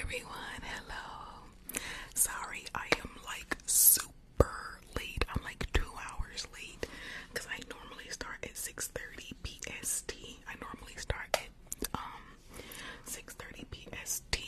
everyone. Hello. Sorry, I am like super late. I'm like two hours late because I normally start at 6:30 PST. I normally start at um 6:30 PST,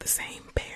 The same pair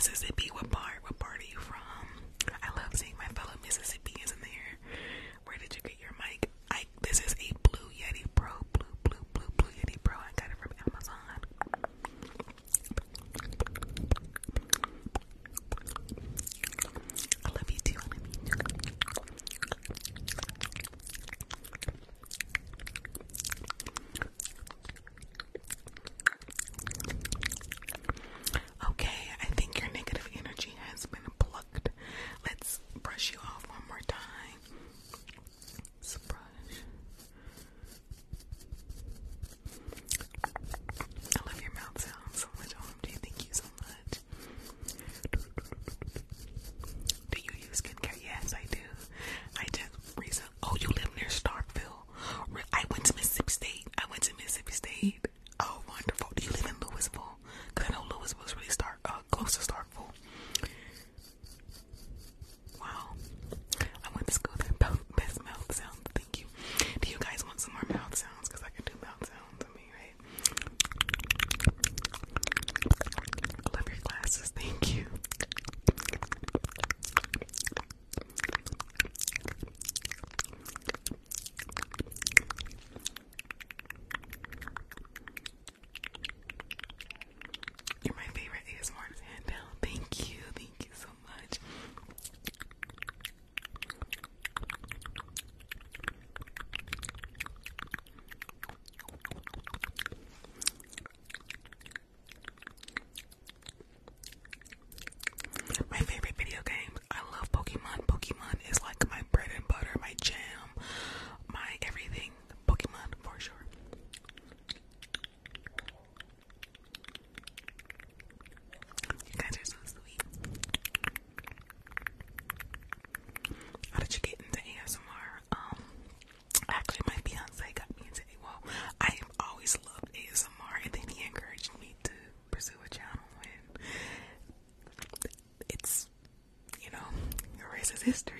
Mississippi. What history.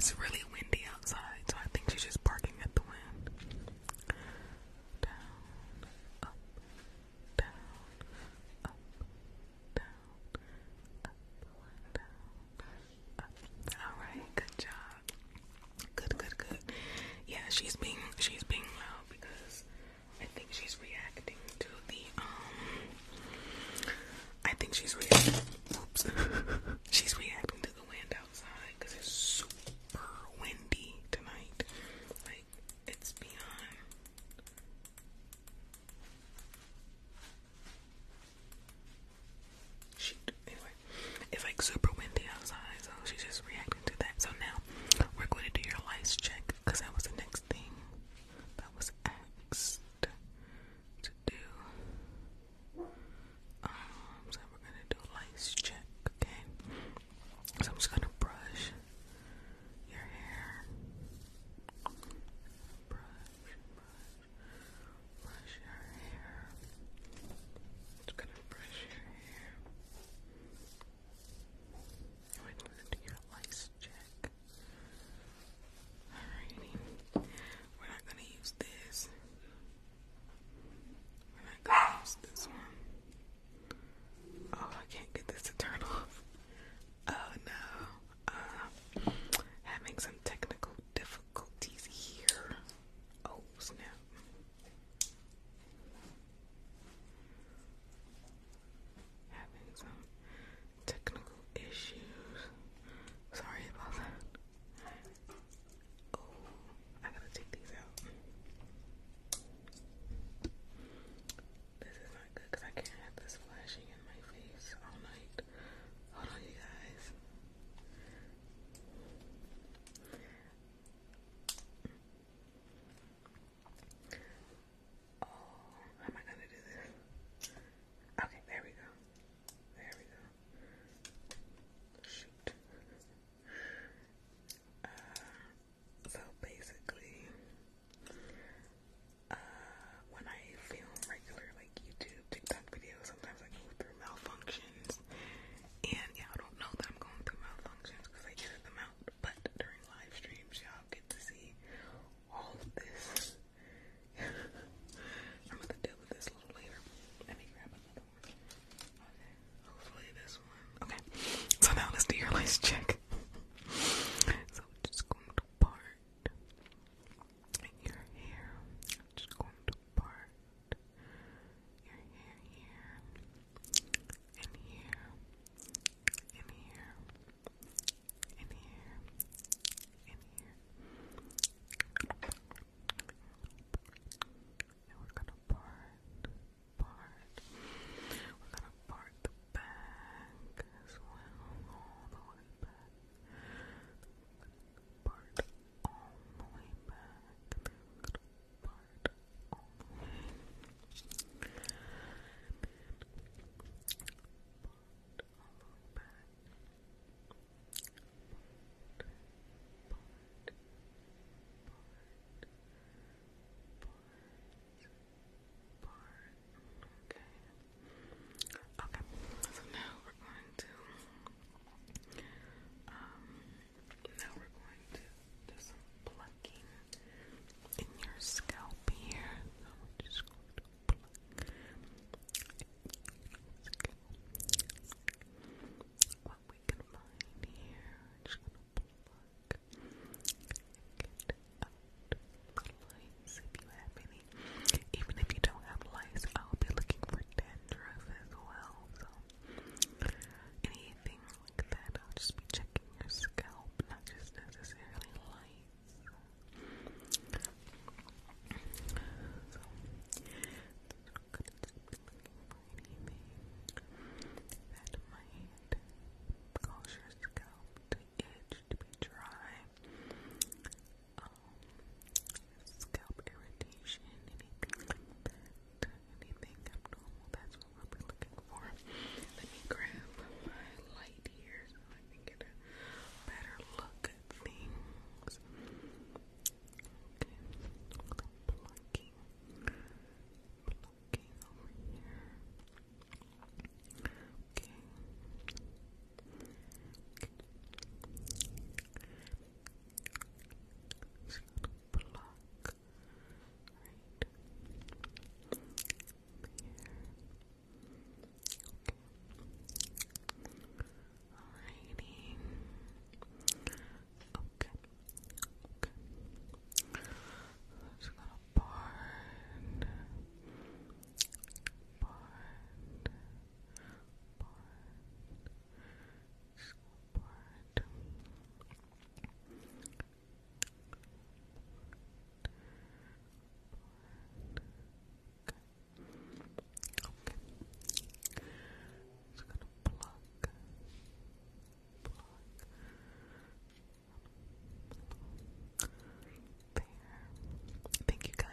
It's really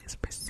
Space.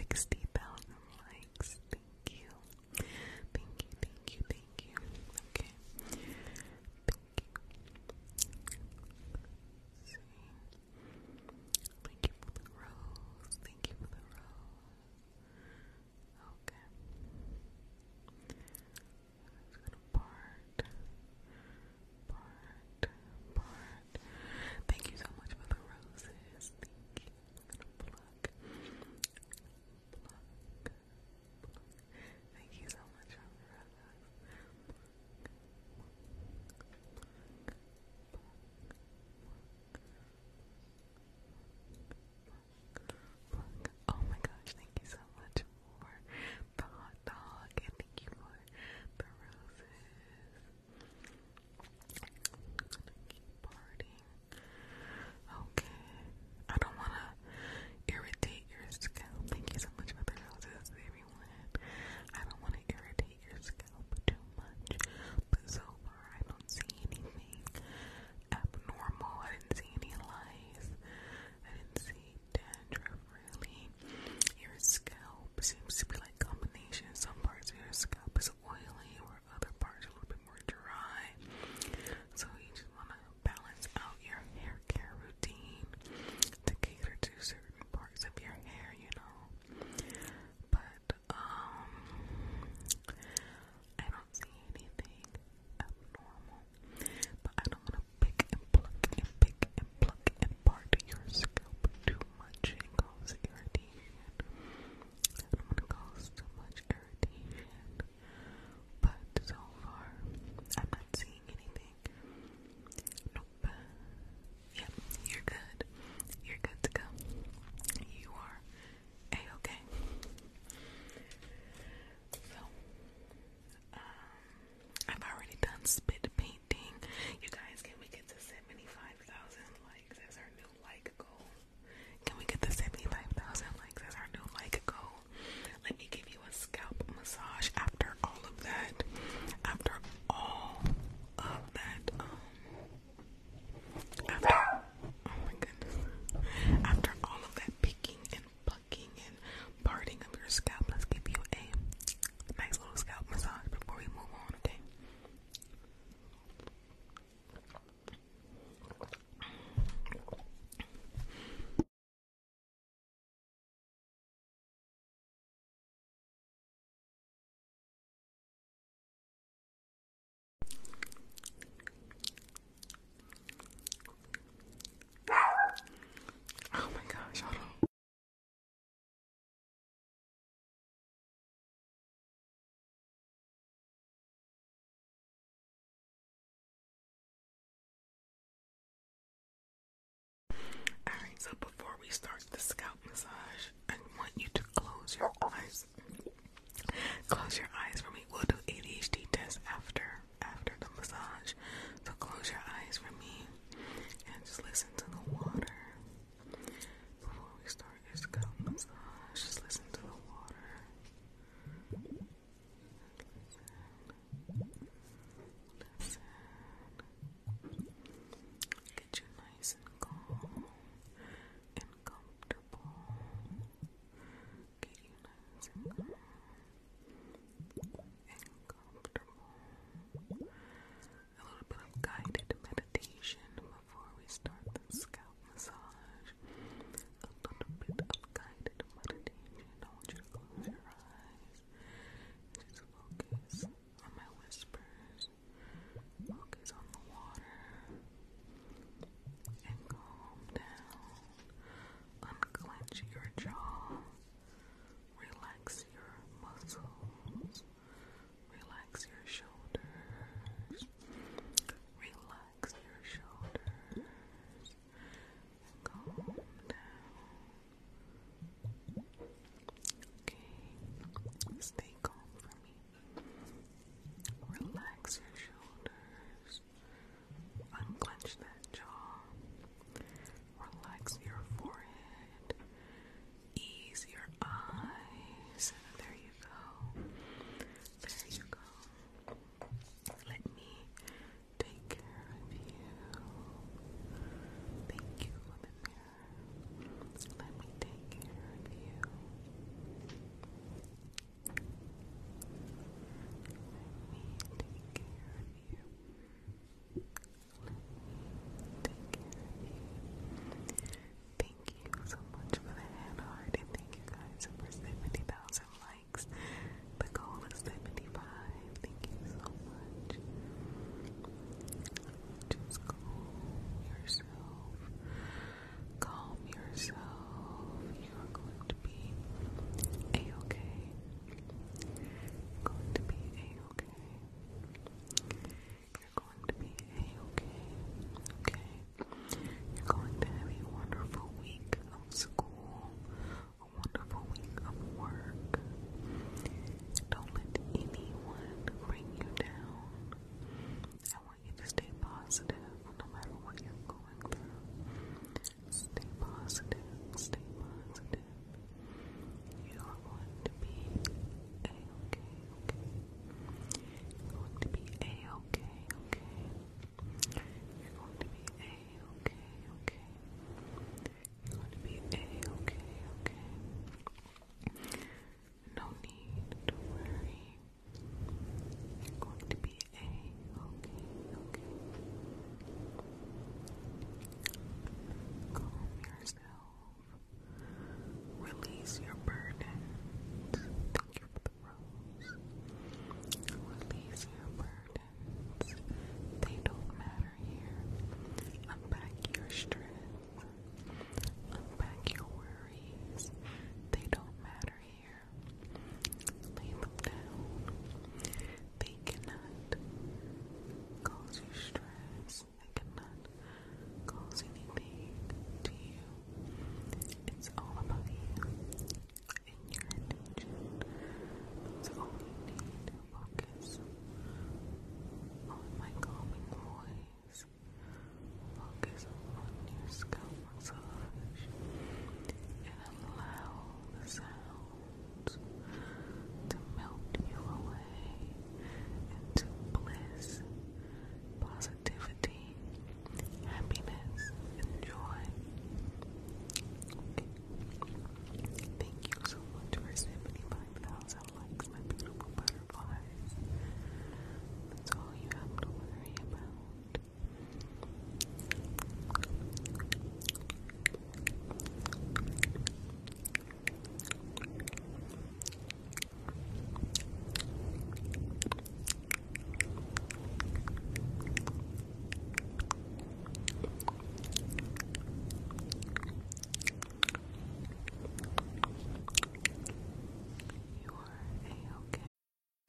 start the scalp massage, I want you to close your eyes. Close your eyes for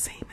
same.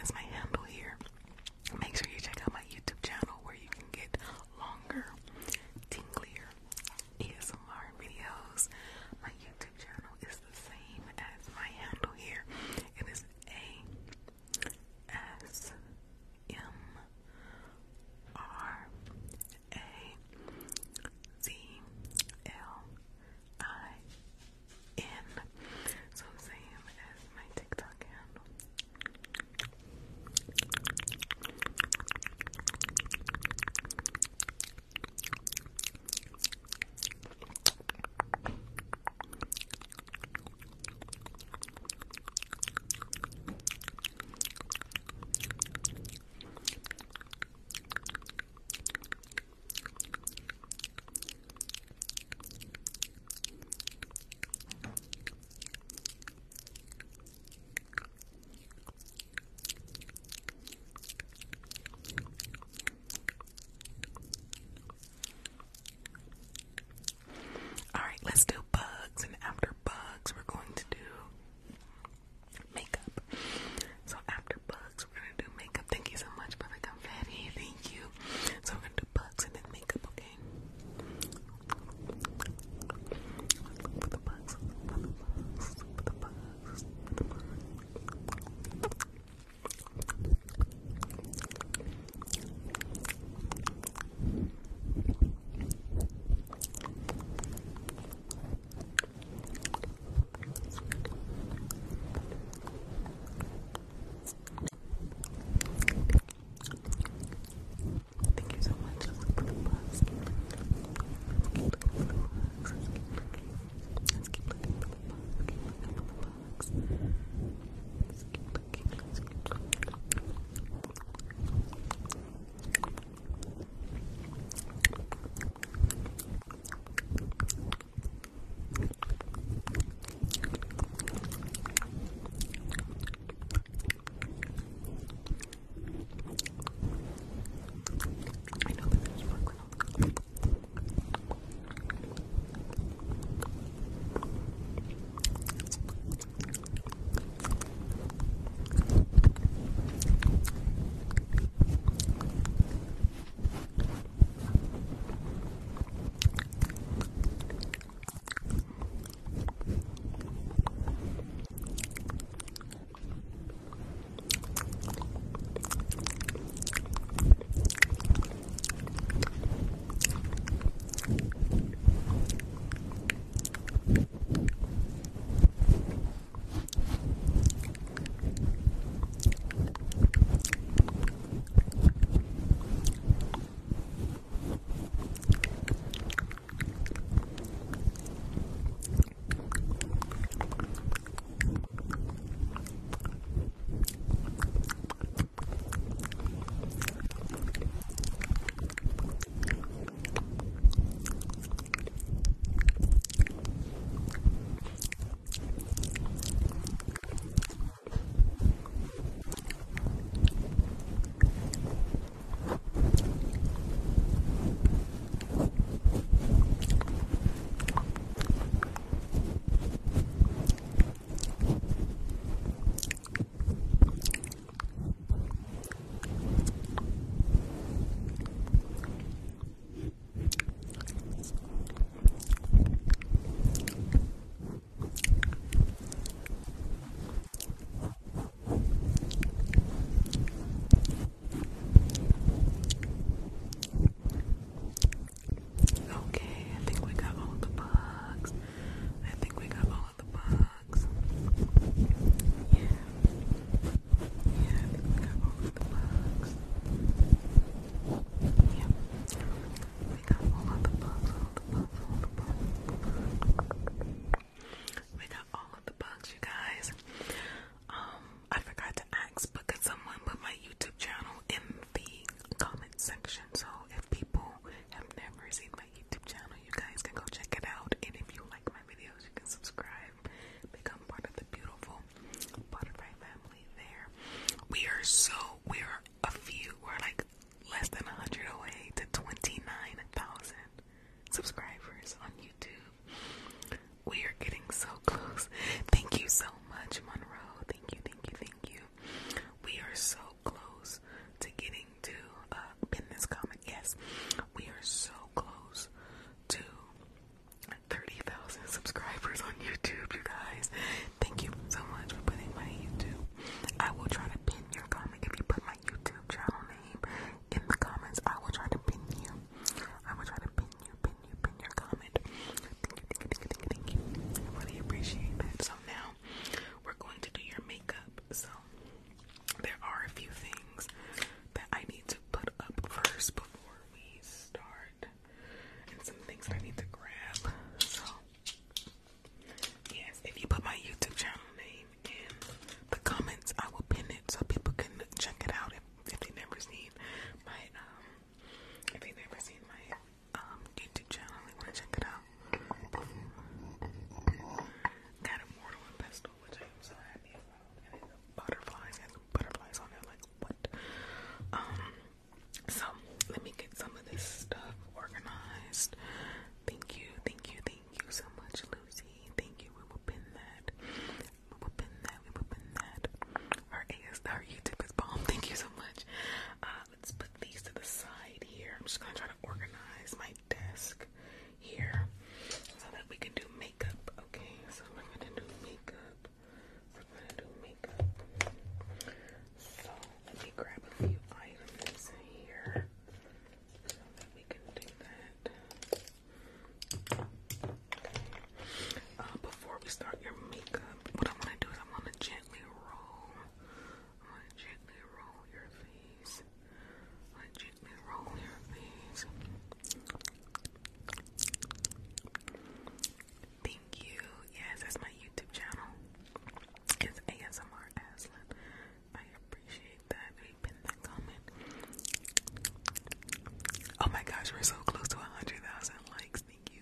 Oh my gosh, we're so close to 100,000 likes. Thank you.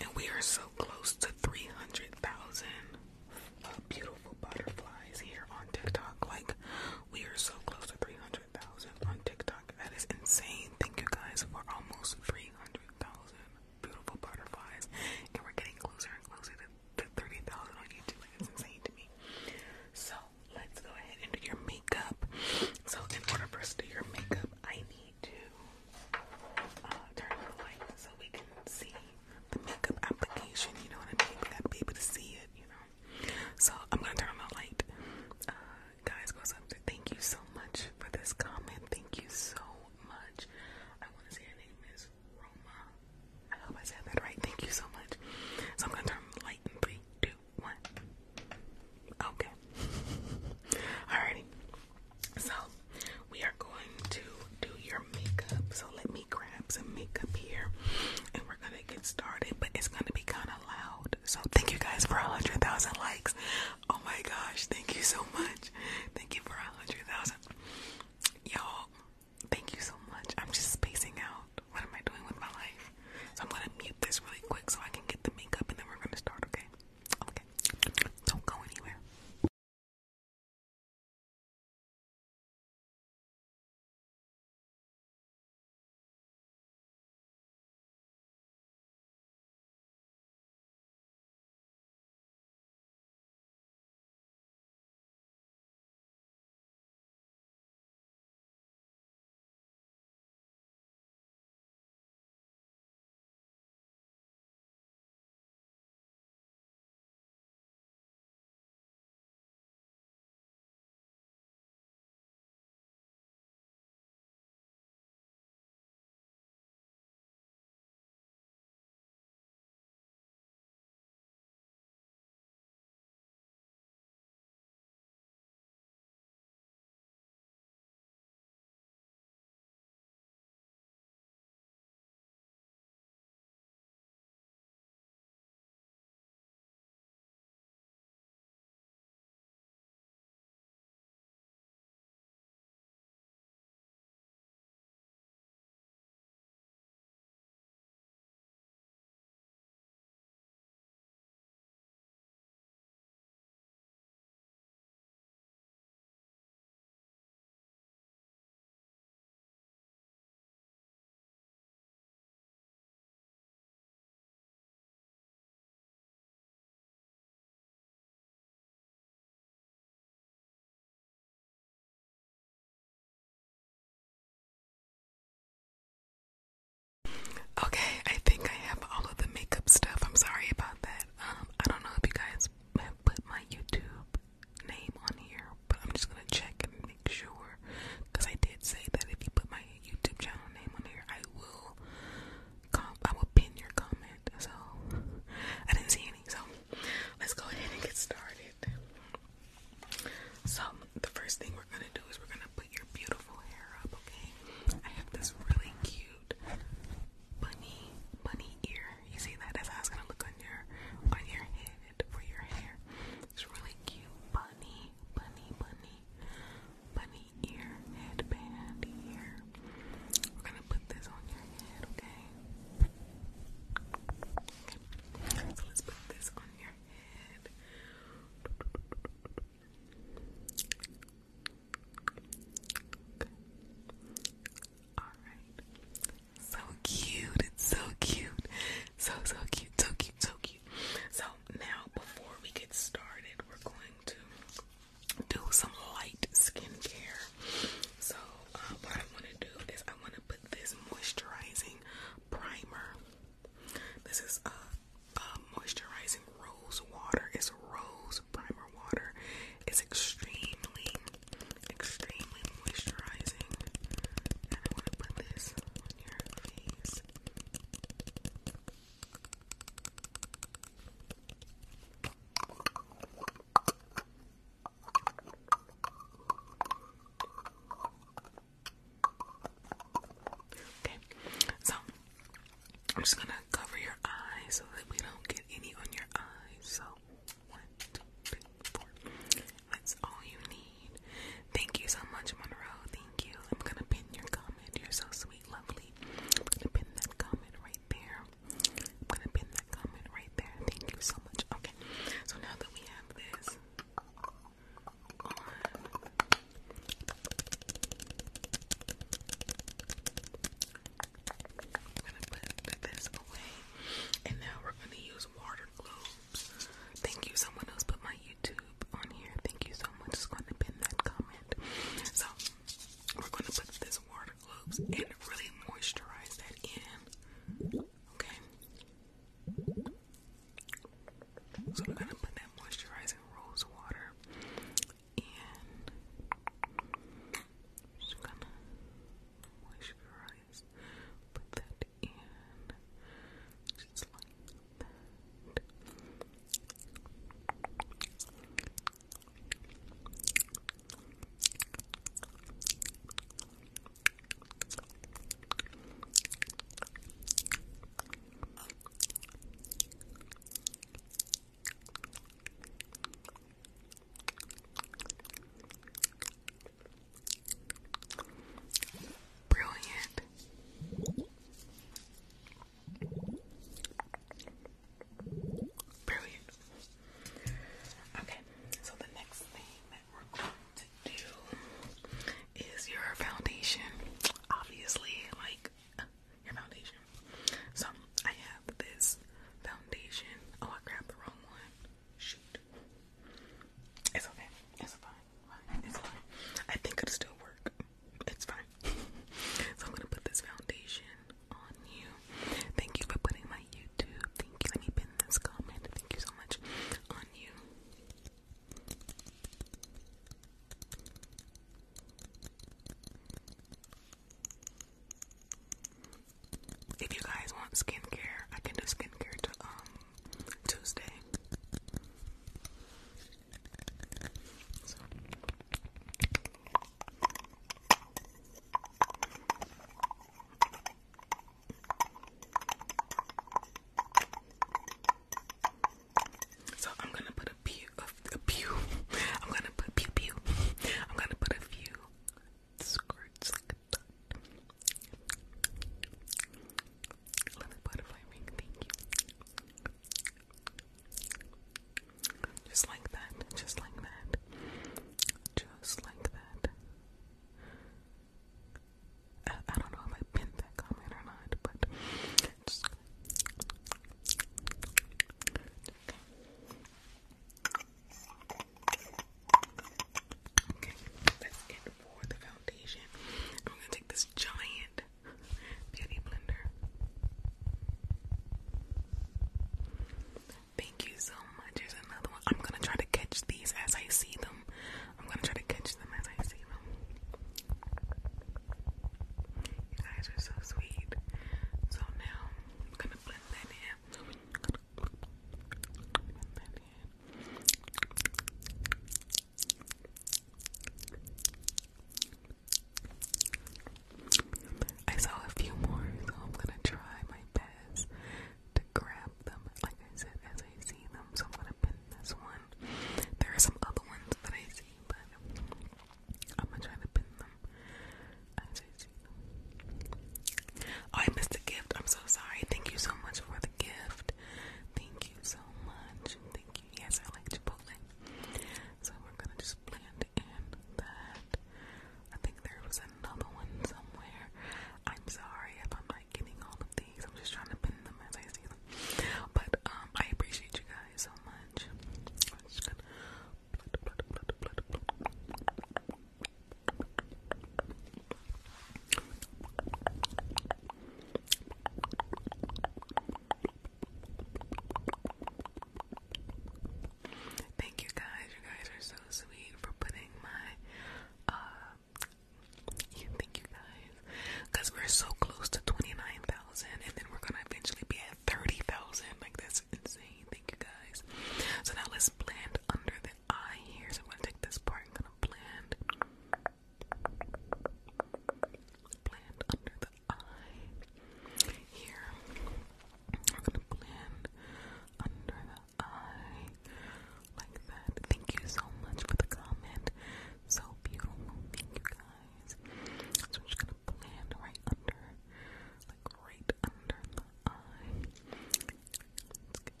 And we are so close to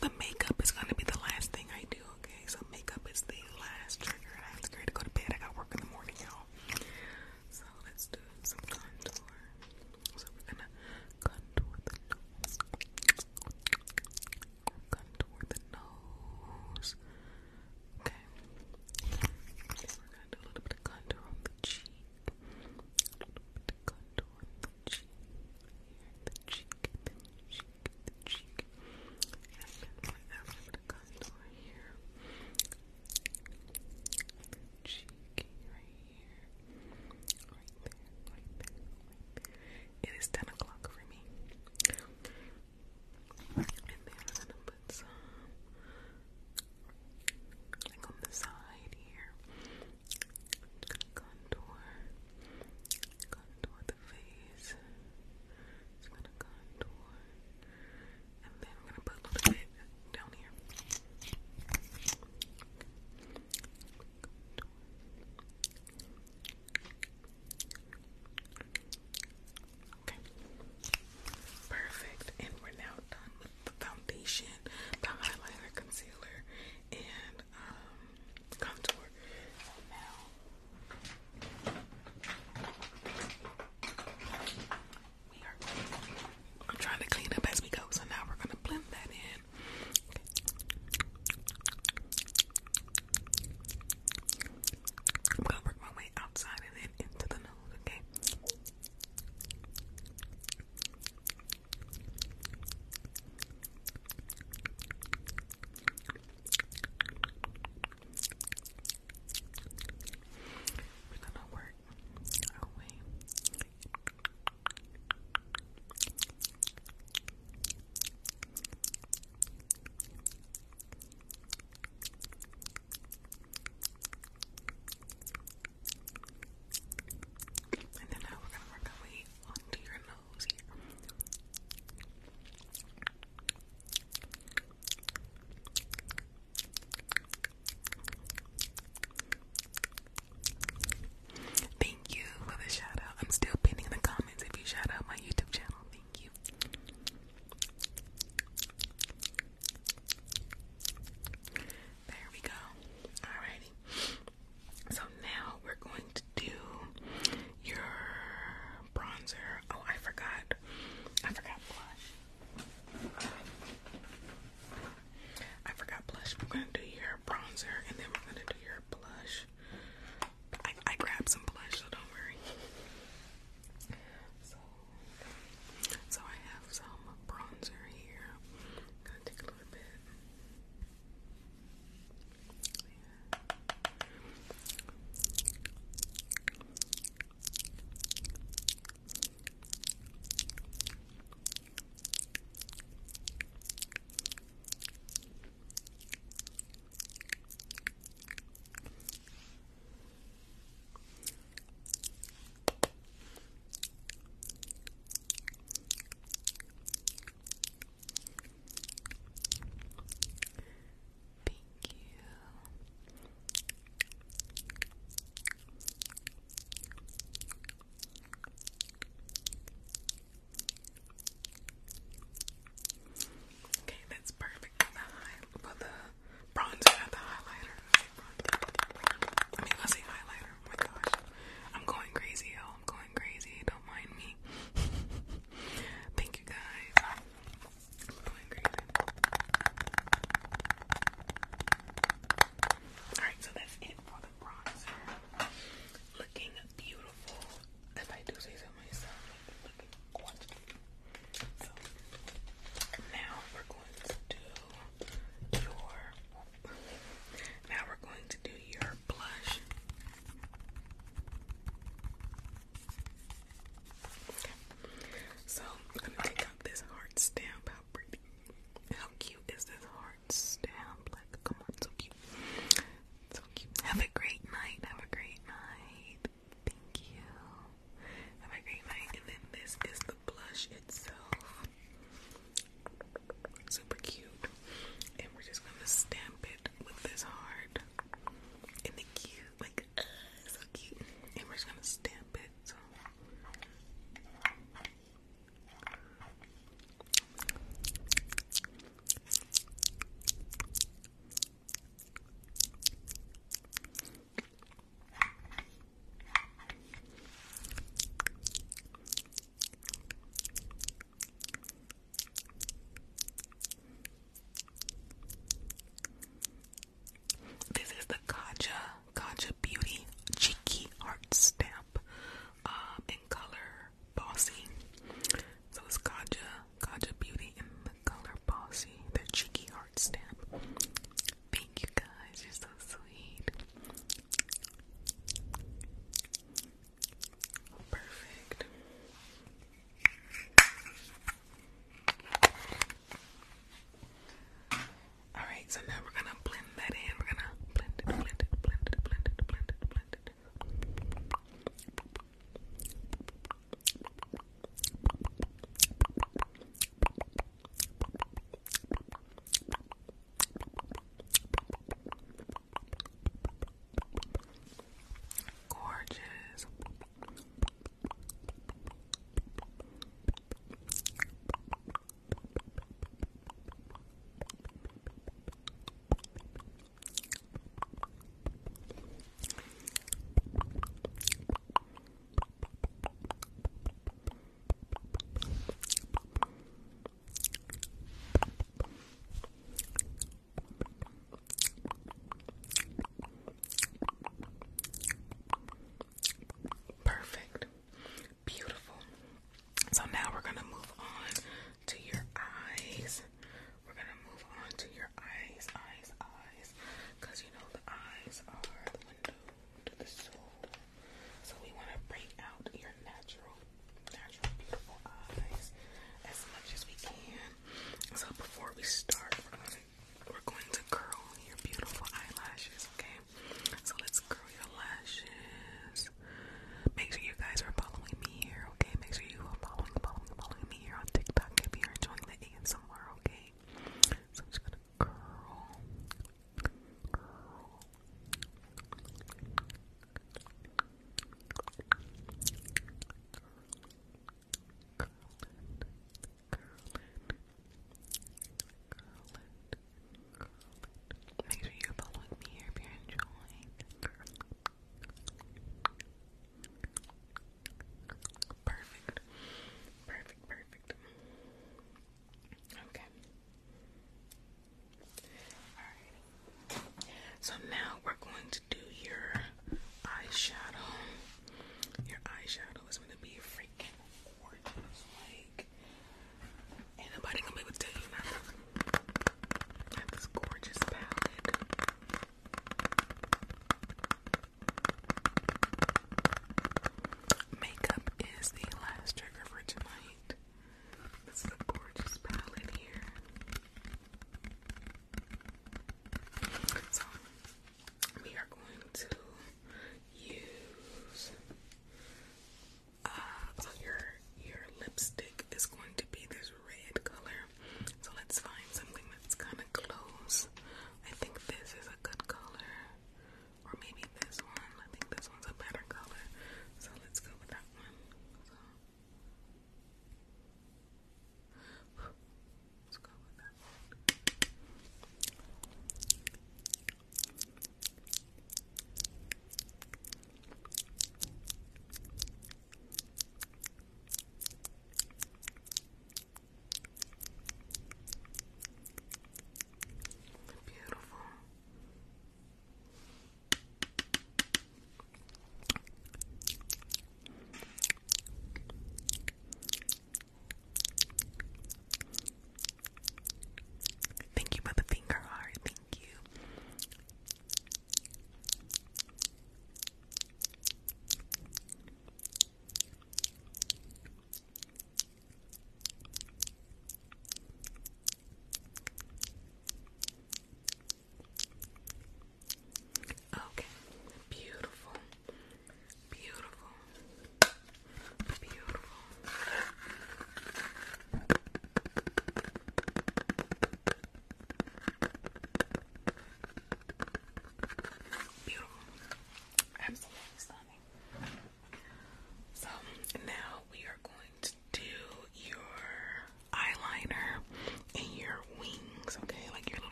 the makeup